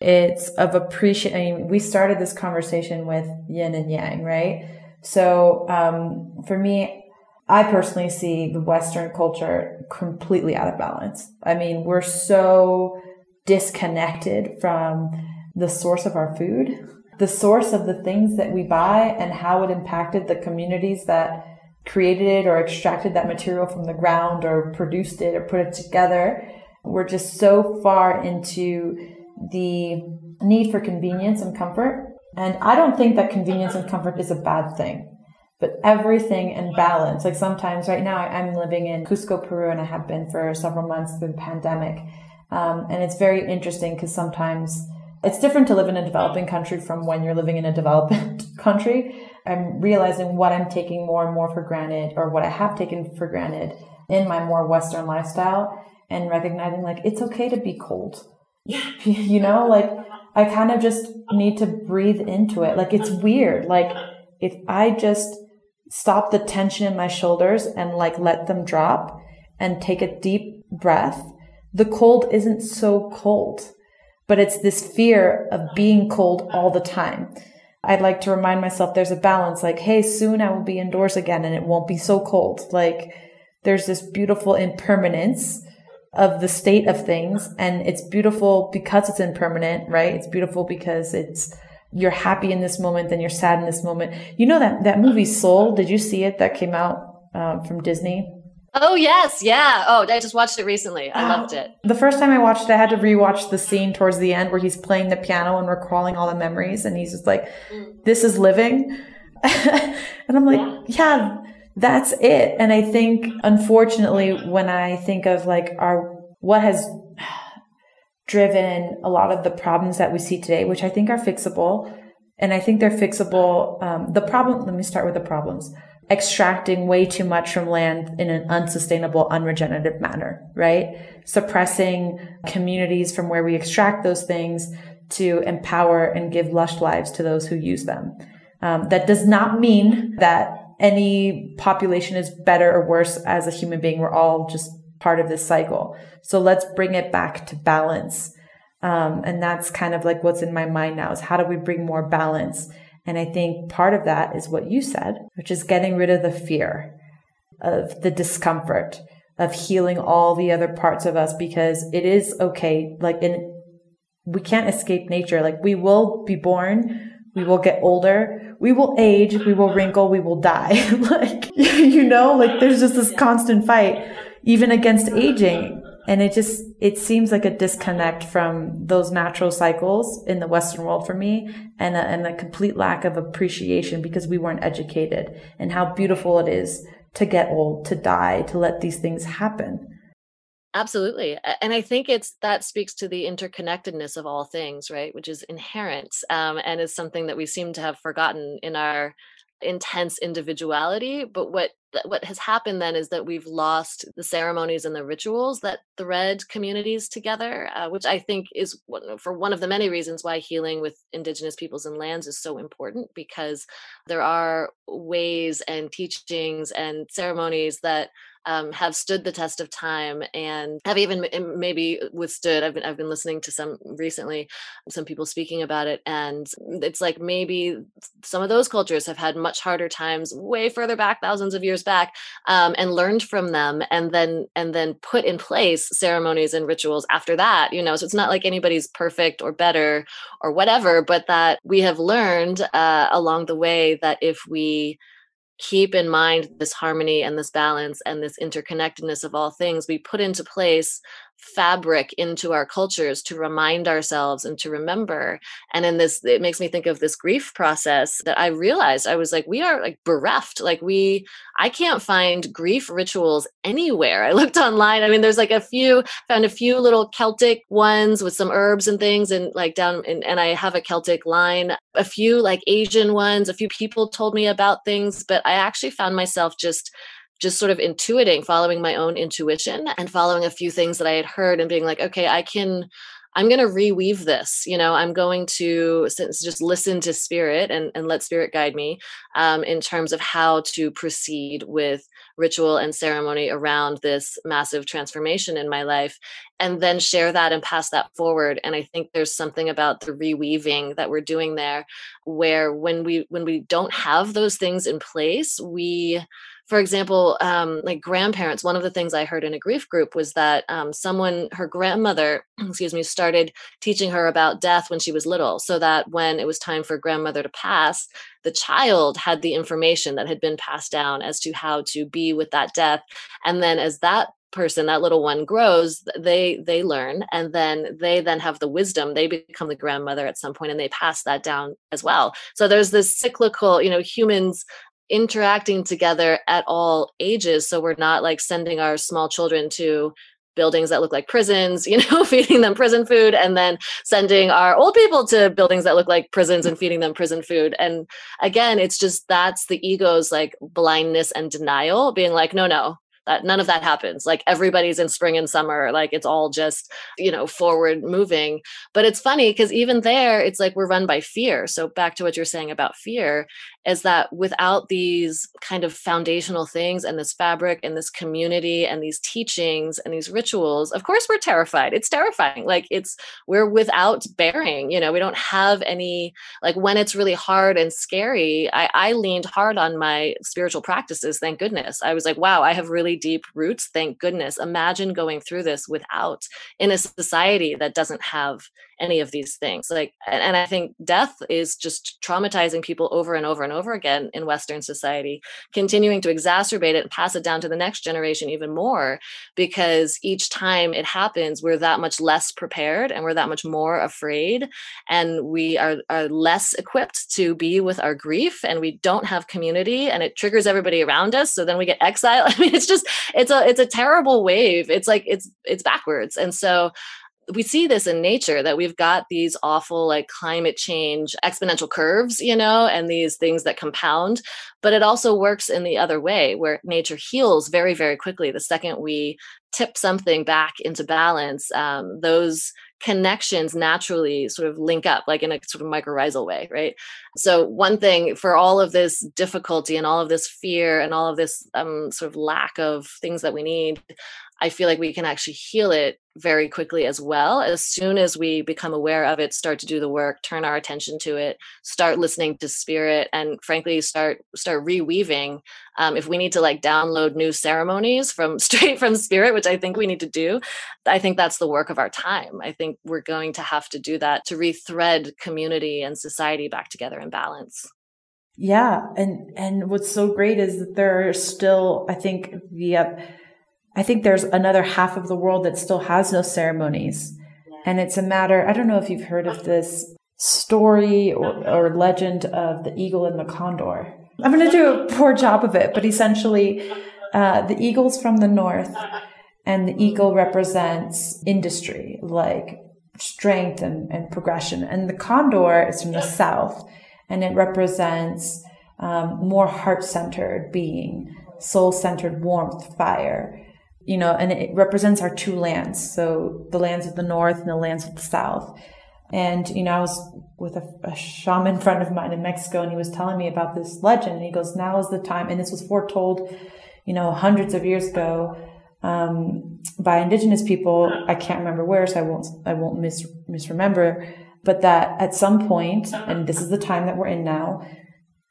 It's of appreciation. Mean, we started this conversation with yin and yang, right? So, um, for me, I personally see the Western culture completely out of balance. I mean, we're so disconnected from the source of our food, the source of the things that we buy and how it impacted the communities that created it or extracted that material from the ground or produced it or put it together. We're just so far into the need for convenience and comfort. And I don't think that convenience and comfort is a bad thing, but everything in balance. Like sometimes right now I'm living in Cusco, Peru, and I have been for several months through the pandemic. Um, and it's very interesting because sometimes it's different to live in a developing country from when you're living in a developed country. I'm realizing what I'm taking more and more for granted or what I have taken for granted in my more Western lifestyle and recognizing like it's okay to be cold. Yeah. you know, like I kind of just need to breathe into it. Like it's weird. Like if I just stop the tension in my shoulders and like let them drop and take a deep breath, the cold isn't so cold, but it's this fear of being cold all the time. I'd like to remind myself there's a balance like, hey, soon I will be indoors again and it won't be so cold. Like there's this beautiful impermanence of the state of things. And it's beautiful because it's impermanent, right? It's beautiful because it's, you're happy in this moment then you're sad in this moment. You know that, that movie Soul, did you see it that came out um, from Disney? Oh yes, yeah. Oh, I just watched it recently. I loved it. The first time I watched it, I had to rewatch the scene towards the end where he's playing the piano and recalling all the memories, and he's just like, mm. "This is living," and I'm like, yeah. "Yeah, that's it." And I think, unfortunately, when I think of like our what has driven a lot of the problems that we see today, which I think are fixable, and I think they're fixable. Um, the problem. Let me start with the problems extracting way too much from land in an unsustainable, unregenerative manner, right? Suppressing communities from where we extract those things to empower and give lush lives to those who use them. Um, that does not mean that any population is better or worse as a human being. We're all just part of this cycle. So let's bring it back to balance. Um, and that's kind of like what's in my mind now is how do we bring more balance and I think part of that is what you said, which is getting rid of the fear of the discomfort of healing all the other parts of us because it is okay. Like in, we can't escape nature. Like we will be born. We will get older. We will age. We will wrinkle. We will die. like, you know, like there's just this constant fight even against aging. And it just, it seems like a disconnect from those natural cycles in the Western world for me and a, and a complete lack of appreciation because we weren't educated and how beautiful it is to get old, to die, to let these things happen. Absolutely. And I think it's that speaks to the interconnectedness of all things, right? Which is inherent um, and is something that we seem to have forgotten in our intense individuality. But what what has happened then is that we've lost the ceremonies and the rituals that thread communities together, uh, which I think is for one of the many reasons why healing with Indigenous peoples and lands is so important because there are ways and teachings and ceremonies that um, have stood the test of time and have even maybe withstood. I've been I've been listening to some recently, some people speaking about it, and it's like maybe some of those cultures have had much harder times way further back, thousands of years back, um, and learned from them, and then and then put in place ceremonies and rituals after that. You know, so it's not like anybody's perfect or better or whatever, but that we have learned uh, along the way that if we keep in mind this harmony and this balance and this interconnectedness of all things we put into place fabric into our cultures to remind ourselves and to remember. And in this it makes me think of this grief process that i realized. I was like we are like bereft. Like we i can't find grief rituals anywhere. I looked online. I mean there's like a few found a few little celtic ones with some herbs and things and like down in, and i have a celtic line. A few like asian ones. A few people told me about things but i actually found myself just just sort of intuiting, following my own intuition and following a few things that I had heard and being like, okay, I can, I'm going to reweave this. You know, I'm going to just listen to spirit and, and let spirit guide me um, in terms of how to proceed with ritual and ceremony around this massive transformation in my life and then share that and pass that forward and i think there's something about the reweaving that we're doing there where when we when we don't have those things in place we for example, um, like grandparents, one of the things I heard in a grief group was that um, someone, her grandmother, excuse me, started teaching her about death when she was little, so that when it was time for grandmother to pass, the child had the information that had been passed down as to how to be with that death. And then as that person that little one grows they they learn and then they then have the wisdom they become the grandmother at some point and they pass that down as well so there's this cyclical you know humans interacting together at all ages so we're not like sending our small children to buildings that look like prisons, you know, feeding them prison food, and then sending our old people to buildings that look like prisons and feeding them prison food. And again, it's just that's the ego's like blindness and denial, being like, no, no, that none of that happens. Like everybody's in spring and summer. Like it's all just you know forward moving. But it's funny because even there it's like we're run by fear. So back to what you're saying about fear is that without these kind of foundational things and this fabric and this community and these teachings and these rituals of course we're terrified. It's terrifying. Like it's we're without bearing you know we don't have any like when it's really hard and scary i i leaned hard on my spiritual practices thank goodness. I was like wow i have really deep roots thank goodness. Imagine going through this without in a society that doesn't have any of these things. Like and, i think death is just traumatizing people over and over and over again in western society continuing to exacerbate it and pass it down to the next generation even more because each time it happens we're that much less prepared and we're that much more afraid and we are, are less equipped to be with our grief and we don't have community and it triggers everybody around us so then we get exiled. I mean it's just it's a it's a terrible wave. It's like it's it's backwards. And so we see this in nature that we've got these awful like climate change exponential curves you know and these things that compound but it also works in the other way where nature heals very very quickly the second we tip something back into balance um, those connections naturally sort of link up like in a sort of mycorrhizal way right so one thing for all of this difficulty and all of this fear and all of this um, sort of lack of things that we need I feel like we can actually heal it very quickly as well. As soon as we become aware of it, start to do the work, turn our attention to it, start listening to spirit, and frankly, start start reweaving. Um, if we need to like download new ceremonies from straight from spirit, which I think we need to do, I think that's the work of our time. I think we're going to have to do that to rethread community and society back together balance. Yeah, and and what's so great is that there are still, I think, via I think there's another half of the world that still has no ceremonies. And it's a matter, I don't know if you've heard of this story or, or legend of the eagle and the condor. I'm going to do a poor job of it, but essentially, uh, the eagle's from the north, and the eagle represents industry, like strength and, and progression. And the condor is from the south, and it represents um, more heart centered being, soul centered warmth, fire. You know, and it represents our two lands. So the lands of the north and the lands of the south. And, you know, I was with a, a, shaman friend of mine in Mexico and he was telling me about this legend. And he goes, now is the time. And this was foretold, you know, hundreds of years ago, um, by indigenous people. I can't remember where, so I won't, I won't mis- misremember, but that at some point, uh-huh. and this is the time that we're in now,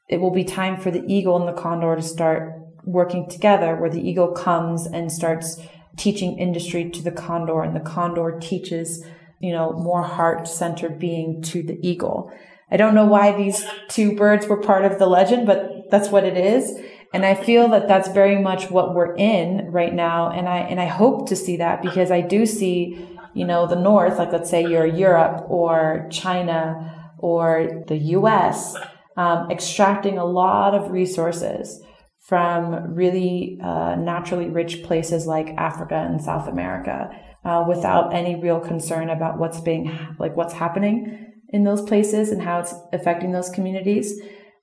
it will be time for the eagle and the condor to start working together where the eagle comes and starts teaching industry to the condor and the condor teaches you know, more heart centered being to the eagle. I don't know why these two birds were part of the legend, but that's what it is. And I feel that that's very much what we're in right now. And I, and I hope to see that because I do see, you know, the North, like let's say you're Europe or China or the US, um, extracting a lot of resources from really uh, naturally rich places like Africa and South America uh, without any real concern about what's being like what's happening in those places and how it's affecting those communities.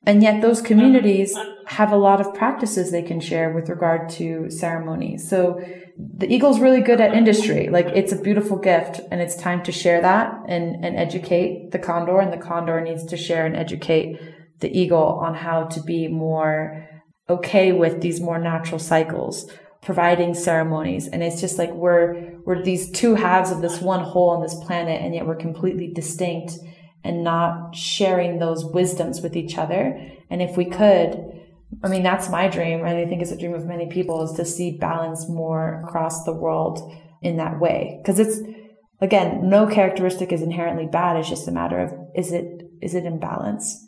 And yet those um, communities um, have a lot of practices they can share with regard to ceremony. So the eagle's really good at industry. Like it's a beautiful gift and it's time to share that and, and educate the condor and the condor needs to share and educate the eagle on how to be more okay with these more natural cycles providing ceremonies. And it's just like we're, we're these two halves of this one whole on this planet, and yet we're completely distinct and not sharing those wisdoms with each other. And if we could, I mean, that's my dream. And I think it's a dream of many people is to see balance more across the world in that way. Cause it's, again, no characteristic is inherently bad. It's just a matter of, is it, is it in balance?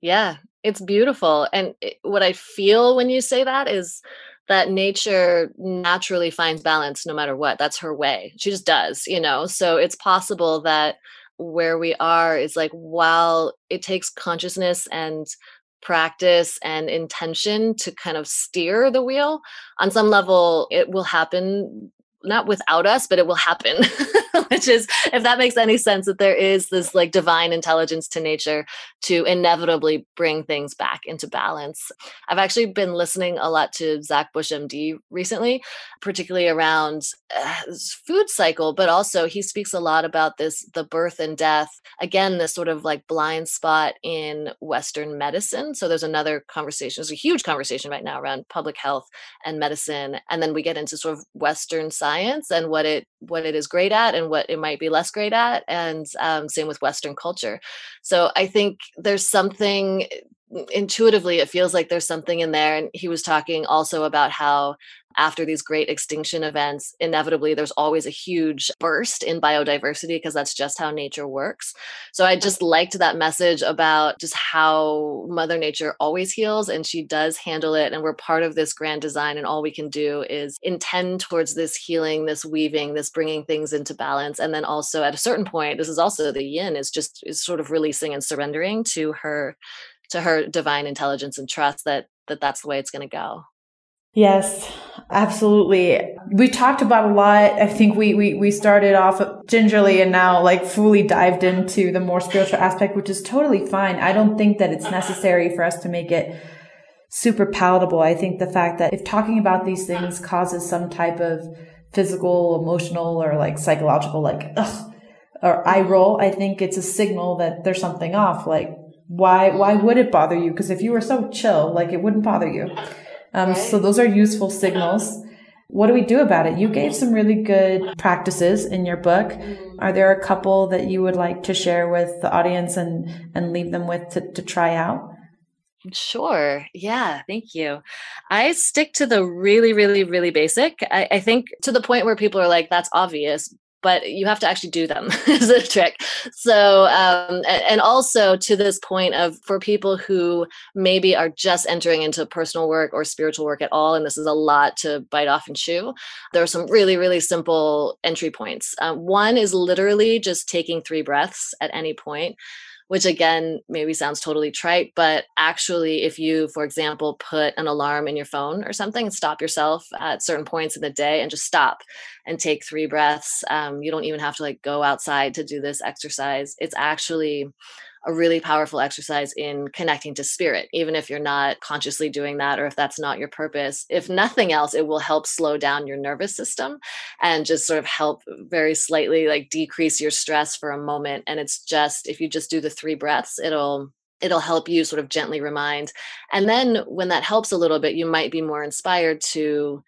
Yeah, it's beautiful. And it, what I feel when you say that is that nature naturally finds balance no matter what. That's her way. She just does, you know? So it's possible that where we are is like, while it takes consciousness and practice and intention to kind of steer the wheel, on some level, it will happen not without us, but it will happen. Which is, if that makes any sense, that there is this like divine intelligence to nature to inevitably bring things back into balance. I've actually been listening a lot to Zach Bush MD recently, particularly around uh, food cycle, but also he speaks a lot about this the birth and death. Again, this sort of like blind spot in Western medicine. So there's another conversation, there's a huge conversation right now around public health and medicine. And then we get into sort of Western science science and what it what it is great at and what it might be less great at and um, same with western culture. So i think there's something intuitively it feels like there's something in there and he was talking also about how after these great extinction events inevitably there's always a huge burst in biodiversity because that's just how nature works. So i just liked that message about just how mother nature always heals and she does handle it and we're part of this grand design and all we can do is intend towards this healing this weaving this bringing things into balance. And then also at a certain point this is also the yin is just is sort of releasing and surrendering to her to her divine intelligence and trust that that that's the way it's going to go Yes, absolutely. We talked about a lot. I think we, we, we started off gingerly and now like fully dived into the more spiritual aspect, which is totally fine. I don't think that it's necessary for us to make it super palatable. I think the fact that if talking about these things causes some type of physical, emotional, or like psychological, like, ugh, or eye roll, I think it's a signal that there's something off. Like, why why would it bother you? Because if you were so chill, like it wouldn't bother you. Um, so those are useful signals. What do we do about it? You gave some really good practices in your book. Mm-hmm. Are there a couple that you would like to share with the audience and and leave them with to, to try out? Sure. Yeah. Thank you. I stick to the really, really, really basic. I, I, think to the point where people are like, that's obvious, but you have to actually do them is a trick. So um, and also to this point of for people who maybe are just entering into personal work or spiritual work at all and this is a lot to bite off and chew there are some really really simple entry points. Uh, one is literally just taking three breaths at any point which again maybe sounds totally trite, but actually, if you, for example, put an alarm in your phone or something and stop yourself at certain points in the day and just stop and take three breaths, um, you don't even have to like go outside to do this exercise. It's actually a really powerful exercise in connecting to spirit, even if you're not consciously doing that or if that's not your purpose. If nothing else, it will help slow down your nervous system and just sort of help very slightly like decrease your stress for a moment. And it's just, if you just do the three breaths, it'll it'll help you sort of gently remind and then when that helps a little bit you might be more inspired to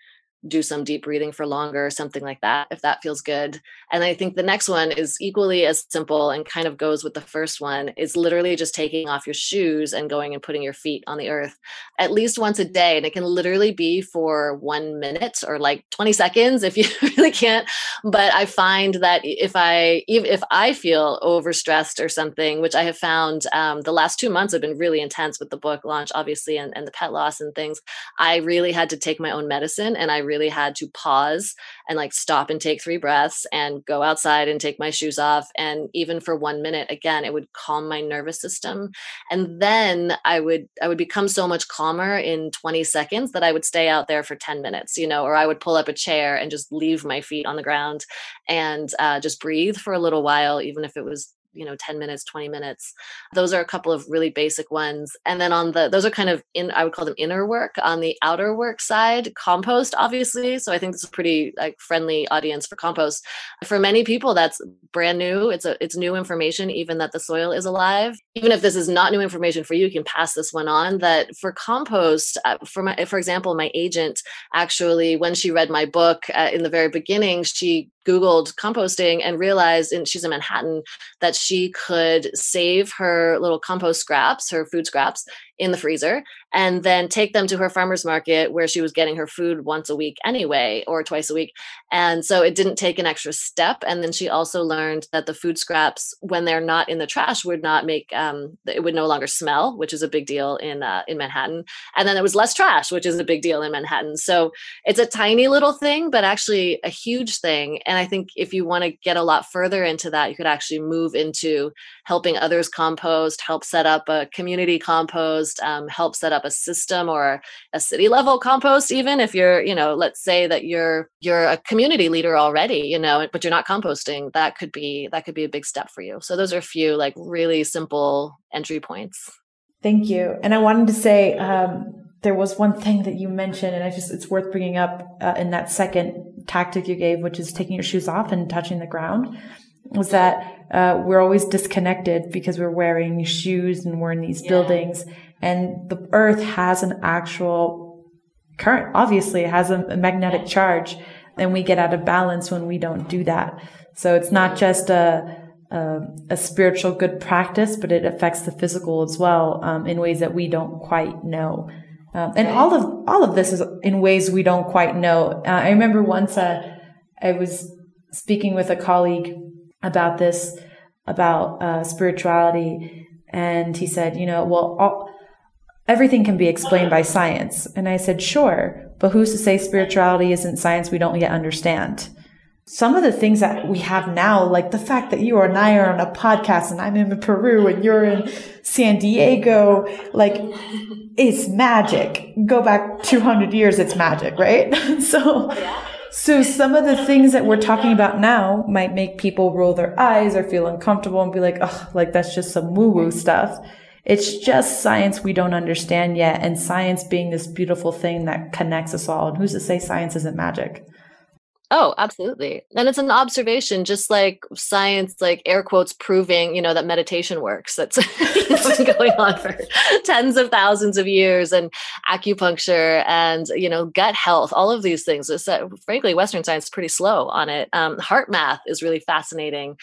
do some deep breathing for longer or something like that if that feels good. And i think the next one is equally as simple and kind of goes with the first one is literally just taking off your shoes and going and putting your feet on the earth at least once a day. And it can literally be for 1 minute or like 20 seconds if you really can't. But i find that if i if i feel overstressed or something which i have found um, the last two months have been really intense with the book launch obviously and, and the pet loss and things i really had to take my own medicine and i really had to pause and like stop and take three breaths and go outside and take my shoes off. And even for one minute, again, it would calm my nervous system. And then I would I would become so much calmer in 20 seconds that I would stay out there for 10 minutes, you know, or I would pull up a chair and just leave my feet on the ground and uh, just breathe for a little while, even if it was you know 10 minutes 20 minutes. Those are a couple of really basic ones. And then on the those are kind of in i would call them inner work. On the outer work side compost obviously. So i think this is a pretty like friendly audience for compost. For many people that's brand new. It's a it's new information even that the soil is alive. Even if this is not new information for you you can pass this one on that for compost uh, for my for example my agent actually when she read my book uh, in the very beginning she googled composting and realized and she's in manhattan that she could save her little compost scraps her food scraps in the freezer and then take them to her farmer's market where she was getting her food once a week anyway or twice a week. And so it didn't take an extra step. And then she also learned that the food scraps, when they're not in the trash, would not make um, it would no longer smell, which is a big deal in uh, in Manhattan. And then there was less trash, which is a big deal in Manhattan. So it's a tiny little thing, but actually a huge thing. And I think if you want to get a lot further into that, you could actually move into helping others compost, help set up a community compost um, help set up a system or a city level compost even if you're you know let's say that you're you're a community leader already you know but you're not composting that could be that could be a big step for you. So those are a few like really simple entry points. Thank you. And i wanted to say um, there was one thing that you mentioned and i just it's worth bringing up uh, in that second tactic you gave which is taking your shoes off and touching the ground was that uh, we're always disconnected because we're wearing shoes and we're in these yeah. buildings. And the earth has an actual current obviously it has a, a magnetic charge and we get out of balance when we don't do that. So it's not just a a, a spiritual good practice but it affects the physical as well um, in ways that we don't quite know. Um, and all of all of this is in ways we don't quite know. Uh, i remember once uh, i was speaking with a colleague about this about uh, spirituality and he said you know well all, everything can be explained by science. And I said, sure, but who's to say spirituality isn't science we don't yet understand? Some of the things that we have now, like the fact that you and I are on a podcast and I'm in Peru and you're in San Diego, like it's magic. Go back 200 years, it's magic, right? so, so some of the things that we're talking about now might make people roll their eyes or feel uncomfortable and be like, oh, like that's just some woo woo stuff. It's just science we don't understand yet. And science being this beautiful thing that connects us all. And who's to say science isn't magic? Oh, absolutely. And it's an observation, just like science, like air quotes, proving, you know, that meditation works. That's been going on for tens of thousands of years, and acupuncture and, you know, gut health, all of these things. It's, uh, frankly, Western science is pretty slow on it. Um, HeartMath is really fascinating.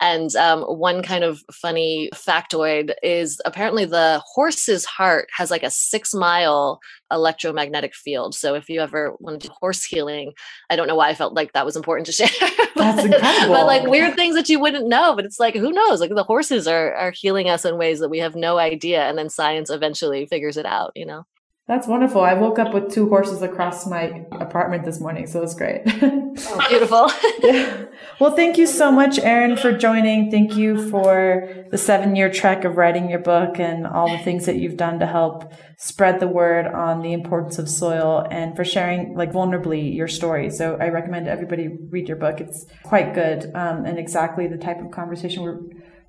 And um, one kind of funny factoid is apparently the horse's heart has like a six mile electromagnetic field. So if you ever want to do horse healing, I don't know why I felt like that was important to share. but, That's incredible. But like weird things that you wouldn't know. But it's like, who knows? Like the horses are are healing us in ways that we have no idea. And then science eventually figures it out, you know? That's wonderful. I woke up with two horses across my apartment this morning, so it's great. oh, beautiful. yeah. Well, thank you so much, Erin, for joining. Thank you for the seven year trek of writing your book and all the things that you've done to help spread the word on the importance of soil and for sharing like vulnerably your story. So I recommend everybody read your book. It's quite good um, and exactly the type of conversation we're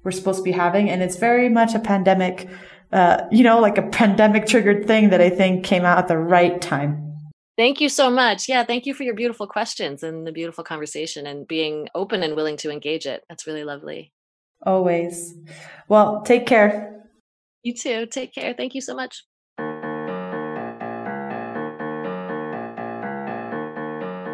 we're supposed to be having, and it's very much a pandemic uh, you know, like a pandemic triggered thing that I think came out at the right time. Thank you so much. Yeah, thank you for your beautiful questions and the beautiful conversation and being open and willing to engage it. That's really lovely. Always. Well, take care. You too. Take care. Thank you so much.